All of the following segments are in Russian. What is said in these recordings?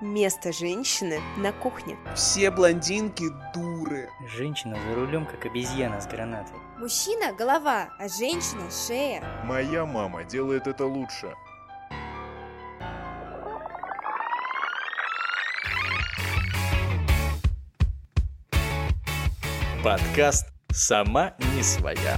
Место женщины на кухне. Все блондинки дуры. Женщина за рулем, как обезьяна с гранатой. Мужчина – голова, а женщина – шея. Моя мама делает это лучше. Подкаст «Сама не своя».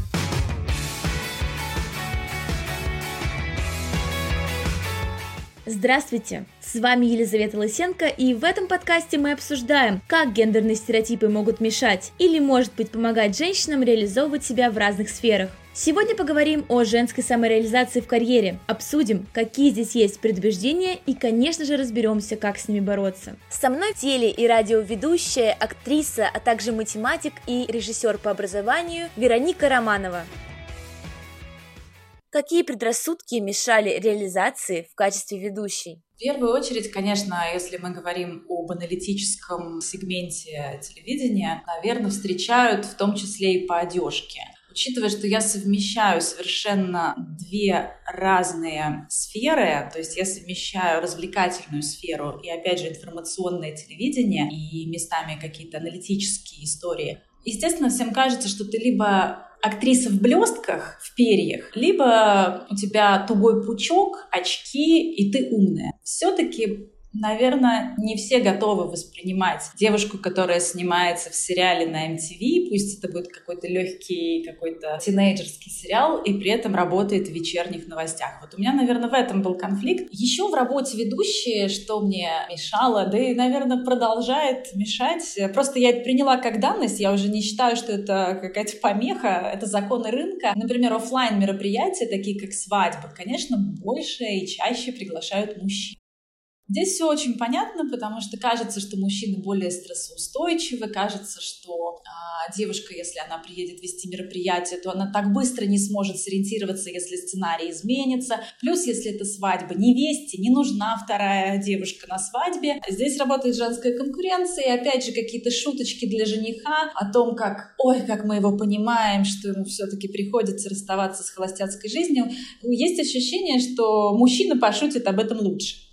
Здравствуйте! С вами Елизавета Лысенко, и в этом подкасте мы обсуждаем, как гендерные стереотипы могут мешать или, может быть, помогать женщинам реализовывать себя в разных сферах. Сегодня поговорим о женской самореализации в карьере, обсудим, какие здесь есть предубеждения и, конечно же, разберемся, как с ними бороться. Со мной теле- и радиоведущая, актриса, а также математик и режиссер по образованию Вероника Романова. Какие предрассудки мешали реализации в качестве ведущей? В первую очередь, конечно, если мы говорим об аналитическом сегменте телевидения, наверное, встречают в том числе и по одежке. Учитывая, что я совмещаю совершенно две разные сферы, то есть я совмещаю развлекательную сферу и, опять же, информационное телевидение и местами какие-то аналитические истории, естественно, всем кажется, что ты либо актриса в блестках, в перьях, либо у тебя тугой пучок, очки, и ты умная. Все-таки Наверное, не все готовы воспринимать девушку, которая снимается в сериале на MTV, пусть это будет какой-то легкий, какой-то тинейджерский сериал, и при этом работает в вечерних новостях. Вот у меня, наверное, в этом был конфликт. Еще в работе ведущей, что мне мешало, да и, наверное, продолжает мешать. Просто я это приняла как данность, я уже не считаю, что это какая-то помеха, это законы рынка. Например, офлайн мероприятия, такие как свадьбы, конечно, больше и чаще приглашают мужчин. Здесь все очень понятно, потому что кажется, что мужчины более стрессоустойчивы, кажется, что а, девушка, если она приедет вести мероприятие, то она так быстро не сможет сориентироваться, если сценарий изменится. Плюс, если это свадьба, невесте не нужна вторая девушка на свадьбе. Здесь работает женская конкуренция, и опять же какие-то шуточки для жениха о том, как, ой, как мы его понимаем, что ему все-таки приходится расставаться с холостяцкой жизнью. Есть ощущение, что мужчина пошутит об этом лучше.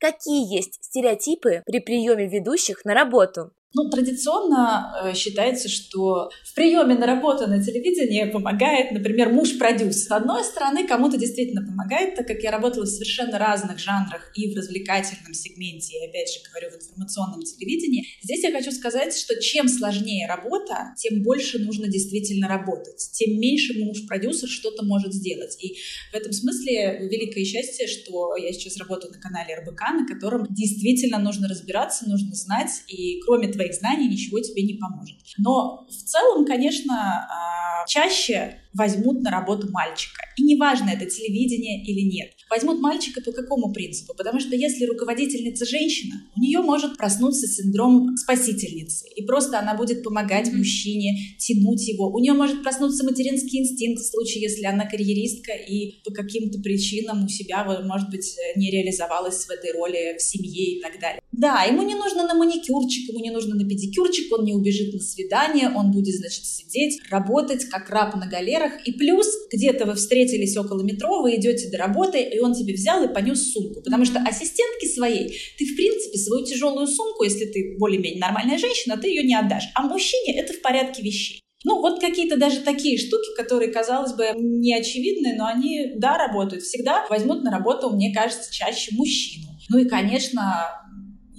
Какие есть стереотипы при приеме ведущих на работу? Ну, традиционно э, считается, что в приеме на работу на телевидении помогает, например, муж-продюсер. С одной стороны, кому-то действительно помогает, так как я работала в совершенно разных жанрах и в развлекательном сегменте, и опять же говорю, в информационном телевидении. Здесь я хочу сказать, что чем сложнее работа, тем больше нужно действительно работать, тем меньше муж-продюсер что-то может сделать. И в этом смысле великое счастье, что я сейчас работаю на канале РБК, на котором действительно нужно разбираться, нужно знать, и кроме твоих знаний ничего тебе не поможет. Но в целом, конечно, а, чаще возьмут на работу мальчика. И неважно, это телевидение или нет. Возьмут мальчика по какому принципу? Потому что если руководительница женщина, у нее может проснуться синдром спасительницы. И просто она будет помогать мужчине, тянуть его. У нее может проснуться материнский инстинкт в случае, если она карьеристка и по каким-то причинам у себя, может быть, не реализовалась в этой роли в семье и так далее. Да, ему не нужно на маникюрчик, ему не нужно на педикюрчик, он не убежит на свидание, он будет, значит, сидеть, работать как раб на галере, размерах, и плюс где-то вы встретились около метро, вы идете до работы, и он тебе взял и понес сумку. Потому что ассистентке своей ты, в принципе, свою тяжелую сумку, если ты более-менее нормальная женщина, ты ее не отдашь. А мужчине это в порядке вещей. Ну, вот какие-то даже такие штуки, которые, казалось бы, не очевидны, но они, да, работают. Всегда возьмут на работу, мне кажется, чаще мужчину. Ну и, конечно,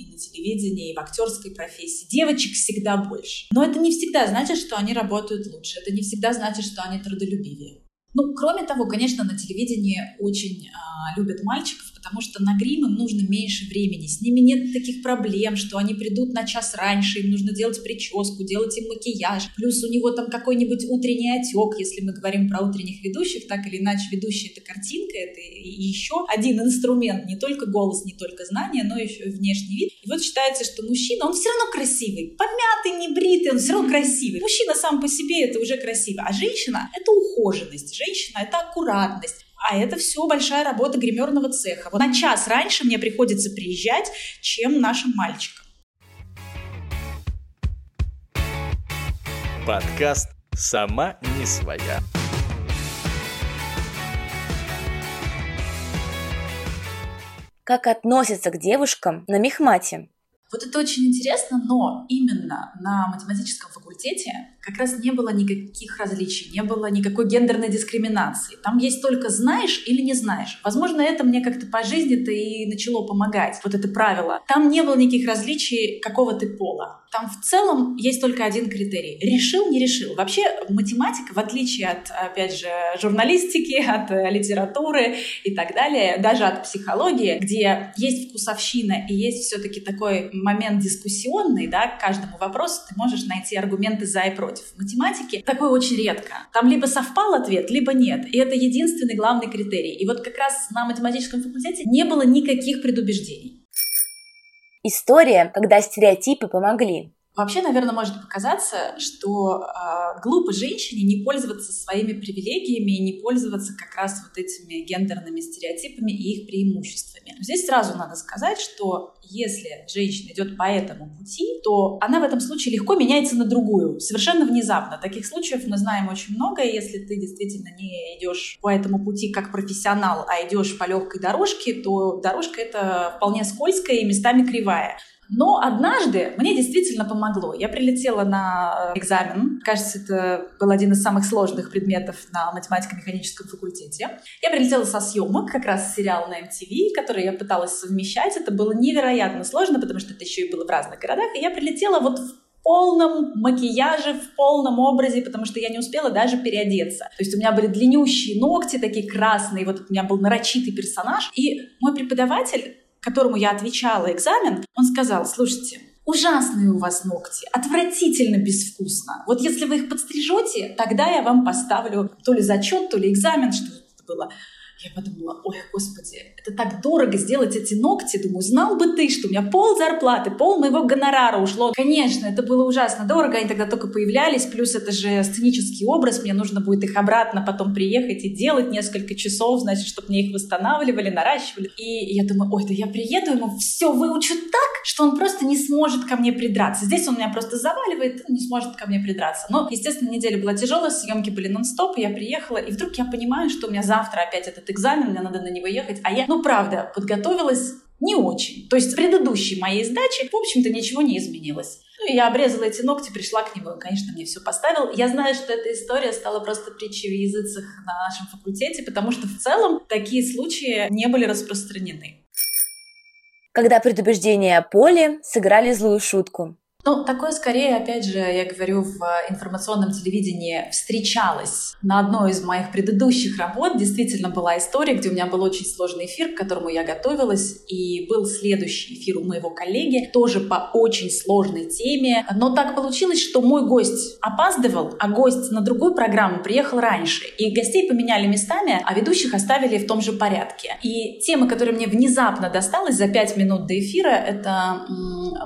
телевидении, и в актерской профессии. Девочек всегда больше. Но это не всегда значит, что они работают лучше. Это не всегда значит, что они трудолюбивее. Ну, кроме того, конечно, на телевидении очень а, любят мальчиков, потому что на грим им нужно меньше времени. С ними нет таких проблем, что они придут на час раньше, им нужно делать прическу, делать им макияж. Плюс у него там какой-нибудь утренний отек, если мы говорим про утренних ведущих, так или иначе ведущий — это картинка, это еще один инструмент, не только голос, не только знания, но еще и внешний вид. И вот считается, что мужчина, он все равно красивый, помятый, не бритый, он все равно красивый. Мужчина сам по себе это уже красиво, а женщина — это ухоженность, женщина — это аккуратность, а это все большая работа гримерного цеха. Вот на час раньше мне приходится приезжать, чем нашим мальчикам. Подкаст «Сама не своя». как относятся к девушкам на мехмате. Вот это очень интересно, но именно на математическом факультете как раз не было никаких различий, не было никакой гендерной дискриминации. Там есть только знаешь или не знаешь. Возможно, это мне как-то по жизни-то и начало помогать, вот это правило. Там не было никаких различий, какого ты пола. Там в целом есть только один критерий. Решил, не решил. Вообще математика, в отличие от, опять же, журналистики, от литературы и так далее, даже от психологии, где есть вкусовщина и есть все-таки такой момент дискуссионный, да, к каждому вопросу ты можешь найти аргументы за и против. В математике такое очень редко. Там либо совпал ответ, либо нет. И это единственный главный критерий. И вот как раз на математическом факультете не было никаких предубеждений. История, когда стереотипы помогли. Вообще, наверное, может показаться, что э, глупо женщине не пользоваться своими привилегиями и не пользоваться как раз вот этими гендерными стереотипами и их преимуществами. Здесь сразу надо сказать, что если женщина идет по этому пути, то она в этом случае легко меняется на другую, совершенно внезапно. Таких случаев мы знаем очень много, и если ты действительно не идешь по этому пути как профессионал, а идешь по легкой дорожке, то дорожка это вполне скользкая и местами кривая. Но однажды мне действительно помогло. Я прилетела на э, экзамен. Кажется, это был один из самых сложных предметов на математико-механическом факультете. Я прилетела со съемок, как раз сериал на MTV, который я пыталась совмещать. Это было невероятно сложно, потому что это еще и было в разных городах. И я прилетела вот в полном макияже, в полном образе, потому что я не успела даже переодеться. То есть у меня были длиннющие ногти, такие красные, вот у меня был нарочитый персонаж. И мой преподаватель которому я отвечала экзамен, он сказал, слушайте, ужасные у вас ногти, отвратительно безвкусно. Вот если вы их подстрижете, тогда я вам поставлю то ли зачет, то ли экзамен, что это было. Я подумала, ой, господи, это так дорого сделать эти ногти. Думаю, знал бы ты, что у меня пол зарплаты, пол моего гонорара ушло. Конечно, это было ужасно дорого, они тогда только появлялись, плюс это же сценический образ, мне нужно будет их обратно потом приехать и делать несколько часов, значит, чтобы мне их восстанавливали, наращивали. И я думаю, ой, да я приеду, ему все выучу так, что он просто не сможет ко мне придраться. Здесь он меня просто заваливает, не сможет ко мне придраться. Но, естественно, неделя была тяжелая, съемки были нон-стоп, я приехала, и вдруг я понимаю, что у меня завтра опять этот экзамен, мне надо на него ехать, а я, ну, правда, подготовилась не очень. То есть в предыдущей моей сдаче, в общем-то, ничего не изменилось. Ну, и я обрезала эти ногти, пришла к нему, он, конечно, мне все поставил. Я знаю, что эта история стала просто притчей в языцах на нашем факультете, потому что в целом такие случаи не были распространены. Когда предубеждения поле сыграли злую шутку. Ну, такое скорее, опять же, я говорю, в информационном телевидении встречалось. На одной из моих предыдущих работ действительно была история, где у меня был очень сложный эфир, к которому я готовилась, и был следующий эфир у моего коллеги, тоже по очень сложной теме. Но так получилось, что мой гость опаздывал, а гость на другую программу приехал раньше. И гостей поменяли местами, а ведущих оставили в том же порядке. И тема, которая мне внезапно досталась за пять минут до эфира, это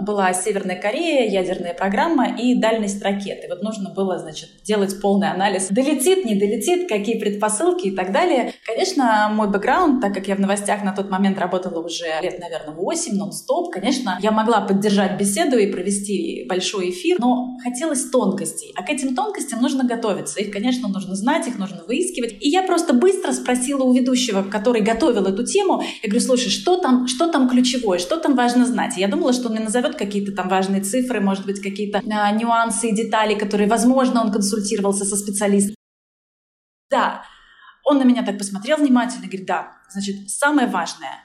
была Северная Корея, ядерная программа и дальность ракеты. Вот нужно было, значит, делать полный анализ. Долетит, не долетит, какие предпосылки и так далее. Конечно, мой бэкграунд, так как я в новостях на тот момент работала уже лет, наверное, 8, нон-стоп, конечно, я могла поддержать беседу и провести большой эфир, но хотелось тонкостей. А к этим тонкостям нужно готовиться. Их, конечно, нужно знать, их нужно выискивать. И я просто быстро спросила у ведущего, который готовил эту тему, я говорю, слушай, что там, что там ключевое, что там важно знать? И я думала, что он мне назовет какие-то там важные цифры, цифры, может быть, какие-то а, нюансы и детали, которые, возможно, он консультировался со специалистом. Да, он на меня так посмотрел внимательно говорит, да, значит, самое важное,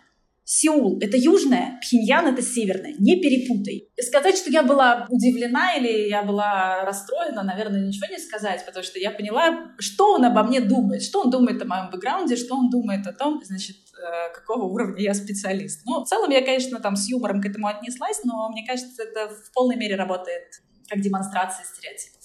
Сеул — это южное, Пхеньян — это северное. Не перепутай. Сказать, что я была удивлена или я была расстроена, наверное, ничего не сказать, потому что я поняла, что он обо мне думает, что он думает о моем бэкграунде, что он думает о том, значит, э, какого уровня я специалист. Ну, в целом я, конечно, там с юмором к этому отнеслась, но мне кажется, это в полной мере работает как демонстрация стереотипов.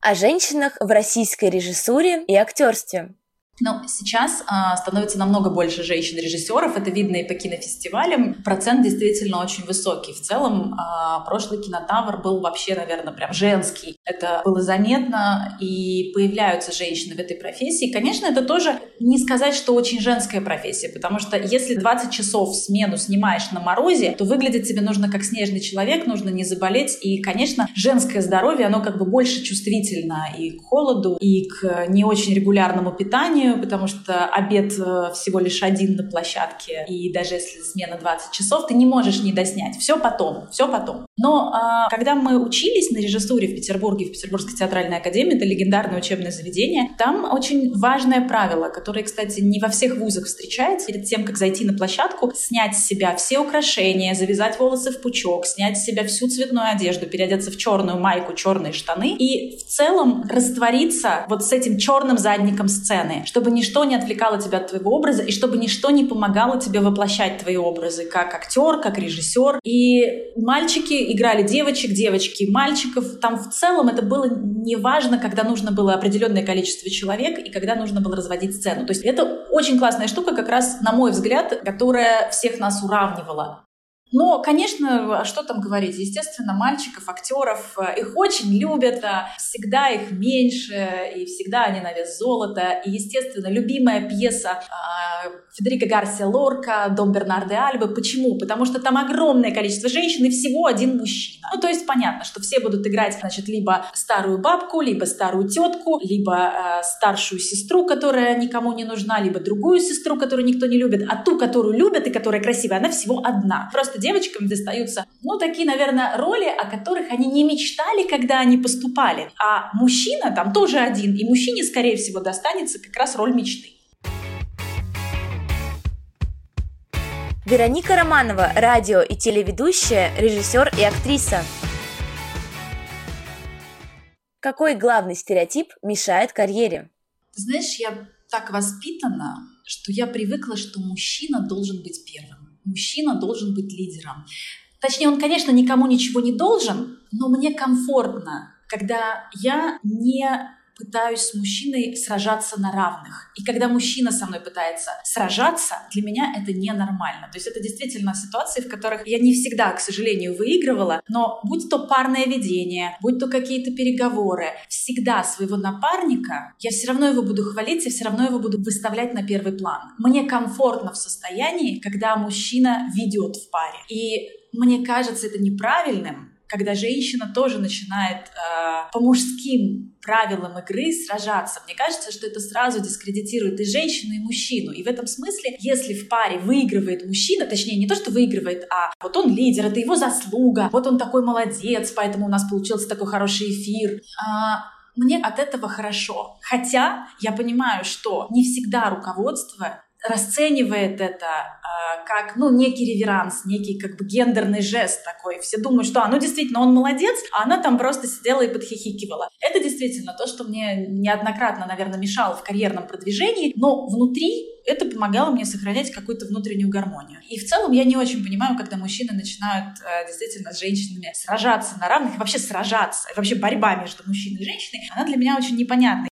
О женщинах в российской режиссуре и актерстве. Но сейчас а, становится намного больше женщин-режиссеров, это видно и по кинофестивалям. Процент действительно очень высокий. В целом, а, прошлый кинотавр был вообще, наверное, прям женский. Это было заметно, и появляются женщины в этой профессии. Конечно, это тоже не сказать, что очень женская профессия, потому что если 20 часов в смену снимаешь на морозе, то выглядеть тебе нужно как снежный человек, нужно не заболеть. И, конечно, женское здоровье, оно как бы больше чувствительно и к холоду, и к не очень регулярному питанию, расписанию, потому что обед э, всего лишь один на площадке, и даже если смена 20 часов, ты не можешь не доснять. Все потом, все потом. Но а, когда мы учились на режиссуре в Петербурге, в Петербургской театральной академии, это легендарное учебное заведение, там очень важное правило, которое, кстати, не во всех вузах встречается. Перед тем, как зайти на площадку, снять с себя все украшения, завязать волосы в пучок, снять с себя всю цветную одежду, переодеться в черную майку, черные штаны и в целом раствориться вот с этим черным задником сцены, чтобы ничто не отвлекало тебя от твоего образа и чтобы ничто не помогало тебе воплощать твои образы как актер, как режиссер. И мальчики играли девочек, девочки мальчиков. Там в целом это было неважно, когда нужно было определенное количество человек и когда нужно было разводить сцену. То есть это очень классная штука, как раз, на мой взгляд, которая всех нас уравнивала. Но, конечно, а что там говорить? Естественно, мальчиков, актеров, э, их очень любят, а всегда их меньше, и всегда они на вес золота. И, естественно, любимая пьеса э, Федерико Гарсия Лорка, Дом Бернарде Альбы. Почему? Потому что там огромное количество женщин и всего один мужчина. Ну, то есть понятно, что все будут играть, значит, либо старую бабку, либо старую тетку, либо э, старшую сестру, которая никому не нужна, либо другую сестру, которую никто не любит, а ту, которую любят и которая красивая, она всего одна. Просто девочкам достаются, ну, такие, наверное, роли, о которых они не мечтали, когда они поступали. А мужчина там тоже один, и мужчине, скорее всего, достанется как раз роль мечты. Вероника Романова, радио и телеведущая, режиссер и актриса. Какой главный стереотип мешает карьере? Ты знаешь, я так воспитана, что я привыкла, что мужчина должен быть первым мужчина должен быть лидером. Точнее, он, конечно, никому ничего не должен, но мне комфортно, когда я не пытаюсь с мужчиной сражаться на равных. И когда мужчина со мной пытается сражаться, для меня это ненормально. То есть это действительно ситуации, в которых я не всегда, к сожалению, выигрывала, но будь то парное ведение, будь то какие-то переговоры, всегда своего напарника, я все равно его буду хвалить, я все равно его буду выставлять на первый план. Мне комфортно в состоянии, когда мужчина ведет в паре. И мне кажется это неправильным, когда женщина тоже начинает э, по мужским правилам игры сражаться. Мне кажется, что это сразу дискредитирует и женщину, и мужчину. И в этом смысле, если в паре выигрывает мужчина, точнее, не то, что выигрывает, а вот он лидер, это его заслуга, вот он такой молодец, поэтому у нас получился такой хороший эфир. А, мне от этого хорошо. Хотя я понимаю, что не всегда руководство расценивает это э, как, ну, некий реверанс, некий как бы гендерный жест такой. Все думают, что, а, ну, действительно, он молодец, а она там просто сидела и подхихикивала. Это действительно то, что мне неоднократно, наверное, мешало в карьерном продвижении, но внутри это помогало мне сохранять какую-то внутреннюю гармонию. И в целом я не очень понимаю, когда мужчины начинают э, действительно с женщинами сражаться на равных, вообще сражаться, вообще борьба между мужчиной и женщиной, она для меня очень непонятна.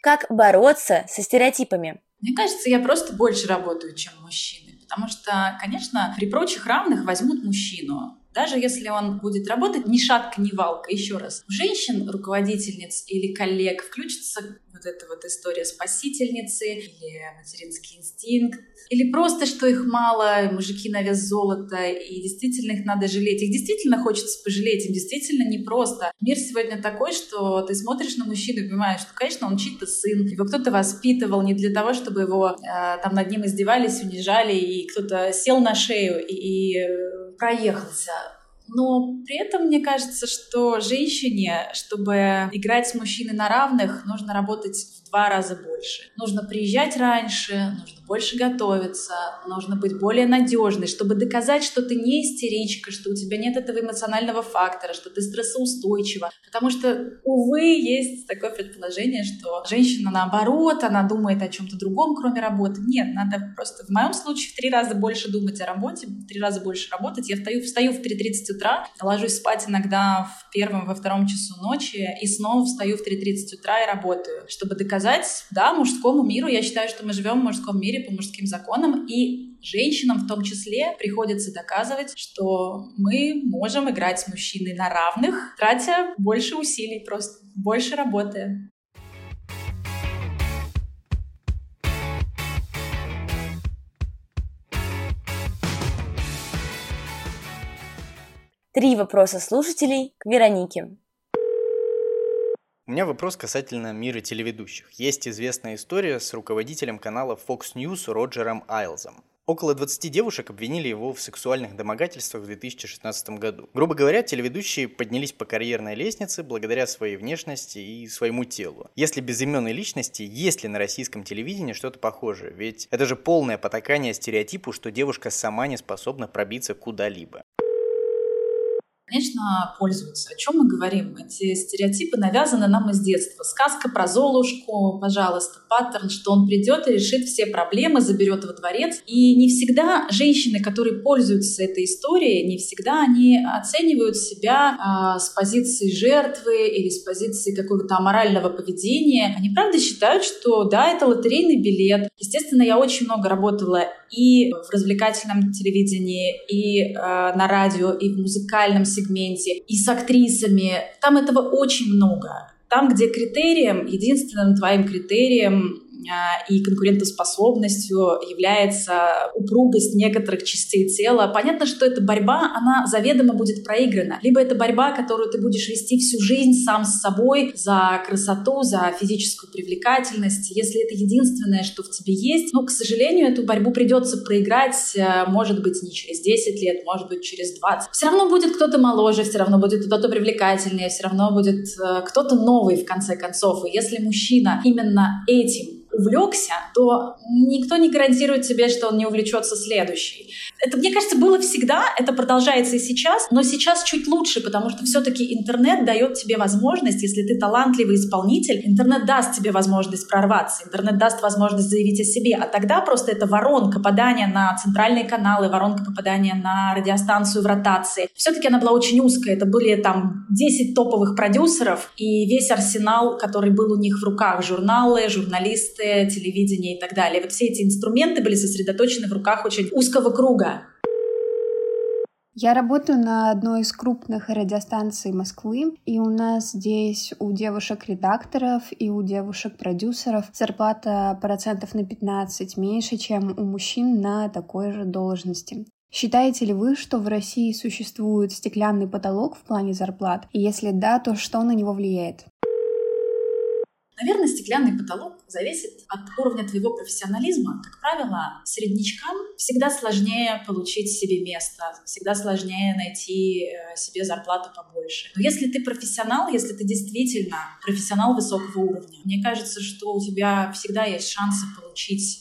Как бороться со стереотипами? Мне кажется, я просто больше работаю, чем мужчины. Потому что, конечно, при прочих равных возьмут мужчину. Даже если он будет работать ни шатка, ни валка, еще раз. У женщин, руководительниц или коллег включится вот эта вот история спасительницы или материнский инстинкт, или просто, что их мало, мужики на вес золота, и действительно их надо жалеть. Их действительно хочется пожалеть, им действительно непросто. Мир сегодня такой, что ты смотришь на мужчину и понимаешь, что, конечно, он чей-то сын, его кто-то воспитывал не для того, чтобы его э, там над ним издевались, унижали, и кто-то сел на шею и, и э, проехался но при этом мне кажется, что женщине, чтобы играть с мужчиной на равных, нужно работать в два раза больше. Нужно приезжать раньше, нужно больше готовиться, нужно быть более надежной, чтобы доказать, что ты не истеричка, что у тебя нет этого эмоционального фактора, что ты стрессоустойчива. Потому что, увы, есть такое предположение, что женщина наоборот, она думает о чем-то другом, кроме работы. Нет, надо просто в моем случае в три раза больше думать о работе, в три раза больше работать. Я встаю, встаю в 3.30 утра, ложусь спать иногда в первом, во втором часу ночи и снова встаю в 3.30 утра и работаю, чтобы доказать, да, мужскому миру, я считаю, что мы живем в мужском мире, по мужским законам, и женщинам в том числе приходится доказывать, что мы можем играть с мужчиной на равных, тратя больше усилий, просто больше работая. Три вопроса слушателей к Веронике. У меня вопрос касательно мира телеведущих. Есть известная история с руководителем канала Fox News Роджером Айлзом. Около 20 девушек обвинили его в сексуальных домогательствах в 2016 году. Грубо говоря, телеведущие поднялись по карьерной лестнице благодаря своей внешности и своему телу. Если без именной личности, есть ли на российском телевидении что-то похожее? Ведь это же полное потакание стереотипу, что девушка сама не способна пробиться куда-либо конечно, пользуются. О чем мы говорим? Эти стереотипы навязаны нам из детства. Сказка про Золушку, пожалуйста, паттерн, что он придет и решит все проблемы, заберет во дворец. И не всегда женщины, которые пользуются этой историей, не всегда они оценивают себя э, с позиции жертвы или с позиции какого-то аморального поведения. Они правда считают, что да, это лотерейный билет. Естественно, я очень много работала и в развлекательном телевидении, и э, на радио, и в музыкальном сегменте, и с актрисами. Там этого очень много. Там, где критерием, единственным твоим критерием и конкурентоспособностью является упругость некоторых частей тела. Понятно, что эта борьба, она заведомо будет проиграна. Либо это борьба, которую ты будешь вести всю жизнь сам с собой за красоту, за физическую привлекательность. Если это единственное, что в тебе есть, ну, к сожалению, эту борьбу придется проиграть, э, может быть, не через 10 лет, может быть, через 20. Все равно будет кто-то моложе, все равно будет кто-то привлекательнее, все равно будет э, кто-то новый, в конце концов. И если мужчина именно этим увлекся, то никто не гарантирует тебе, что он не увлечется следующий. Это, мне кажется, было всегда, это продолжается и сейчас, но сейчас чуть лучше, потому что все-таки интернет дает тебе возможность, если ты талантливый исполнитель, интернет даст тебе возможность прорваться, интернет даст возможность заявить о себе, а тогда просто это воронка попадания на центральные каналы, воронка попадания на радиостанцию в ротации. Все-таки она была очень узкая, это были там 10 топовых продюсеров и весь арсенал, который был у них в руках, журналы, журналисты, газеты, телевидение и так далее. Вот все эти инструменты были сосредоточены в руках очень узкого круга. Я работаю на одной из крупных радиостанций Москвы, и у нас здесь у девушек-редакторов и у девушек-продюсеров зарплата процентов на 15 меньше, чем у мужчин на такой же должности. Считаете ли вы, что в России существует стеклянный потолок в плане зарплат? И если да, то что на него влияет? Наверное, стеклянный потолок зависит от уровня твоего профессионализма. Как правило, среднячкам всегда сложнее получить себе место, всегда сложнее найти э, себе зарплату побольше. Но если ты профессионал, если ты действительно профессионал высокого уровня, мне кажется, что у тебя всегда есть шансы получить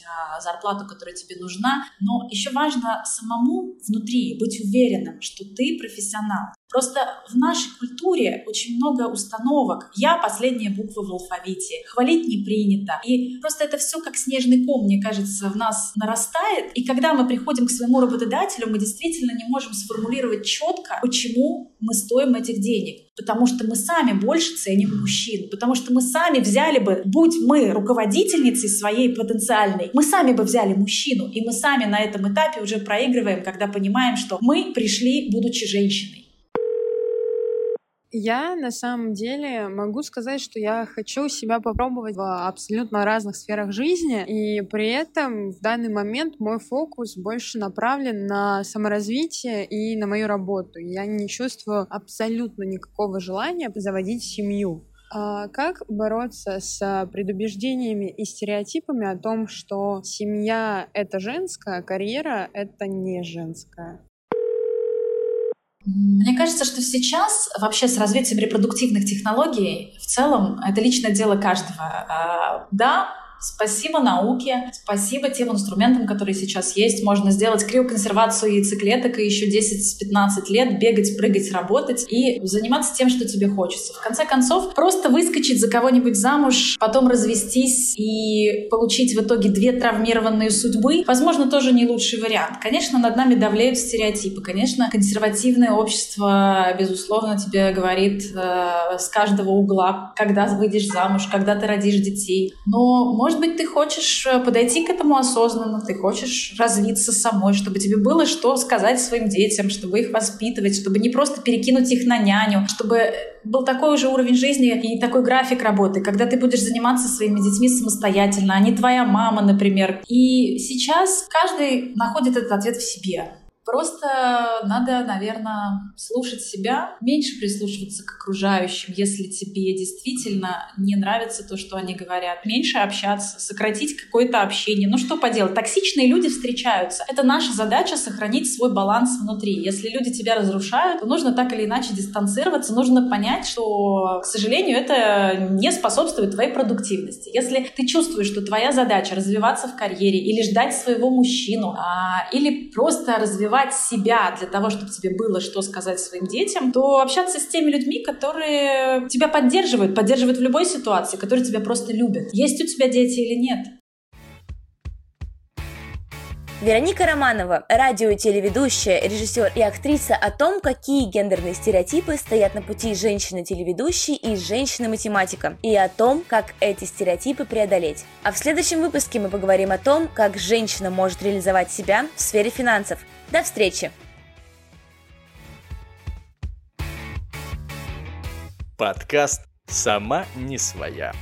э, зарплату, которая тебе нужна. Но еще важно самому внутри быть уверенным, что ты профессионал. Просто в нашей культуре очень много установок. Я последняя буква в алфавите. Хвалить не принято. И просто это все как снежный ком, мне кажется, в нас нарастает. И когда мы приходим к своему работодателю, мы действительно не можем сформулировать четко, почему мы стоим этих денег. Потому что мы сами больше ценим мужчин. Потому что мы сами взяли бы, будь мы руководительницей своей потенциальной, мы сами бы взяли мужчину. И мы сами на этом этапе уже проигрываем, когда понимаем, что мы пришли, будучи женщиной. Я на самом деле могу сказать, что я хочу себя попробовать в абсолютно разных сферах жизни, и при этом в данный момент мой фокус больше направлен на саморазвитие и на мою работу. Я не чувствую абсолютно никакого желания заводить семью. А как бороться с предубеждениями и стереотипами о том, что семья — это женская, а карьера — это не женская? Мне кажется, что сейчас вообще с развитием репродуктивных технологий в целом это личное дело каждого. А, да, Спасибо науке, спасибо тем инструментам, которые сейчас есть. Можно сделать криоконсервацию яйцеклеток и еще 10-15 лет бегать, прыгать, работать и заниматься тем, что тебе хочется. В конце концов, просто выскочить за кого-нибудь замуж, потом развестись и получить в итоге две травмированные судьбы, возможно, тоже не лучший вариант. Конечно, над нами давляют стереотипы. Конечно, консервативное общество, безусловно, тебе говорит э, с каждого угла, когда выйдешь замуж, когда ты родишь детей. Но, может быть, ты хочешь э, подойти к этому осознанно, ты хочешь развиться самой, чтобы тебе было что сказать своим детям, чтобы их воспитывать, чтобы не просто перекинуть их на няню, чтобы был такой уже уровень жизни и такой график работы, когда ты будешь заниматься своими детьми самостоятельно, а не твоя мама, например. И сейчас каждый находит этот ответ в себе. Просто надо, наверное, слушать себя, меньше прислушиваться к окружающим, если тебе действительно не нравится то, что они говорят. Меньше общаться, сократить какое-то общение. Ну что поделать, токсичные люди встречаются. Это наша задача сохранить свой баланс внутри. Если люди тебя разрушают, то нужно так или иначе дистанцироваться, нужно понять, что, к сожалению, это не способствует твоей продуктивности. Если ты чувствуешь, что твоя задача развиваться в карьере или ждать своего мужчину, а, или просто развиваться развивать себя для того, чтобы тебе было что сказать своим детям, то общаться с теми людьми, которые тебя поддерживают, поддерживают в любой ситуации, которые тебя просто любят. Есть у тебя дети или нет. Вероника Романова, радио- и телеведущая, режиссер и актриса о том, какие гендерные стереотипы стоят на пути женщины-телеведущей и женщины-математика, и о том, как эти стереотипы преодолеть. А в следующем выпуске мы поговорим о том, как женщина может реализовать себя в сфере финансов. До встречи! Подкаст «Сама не своя».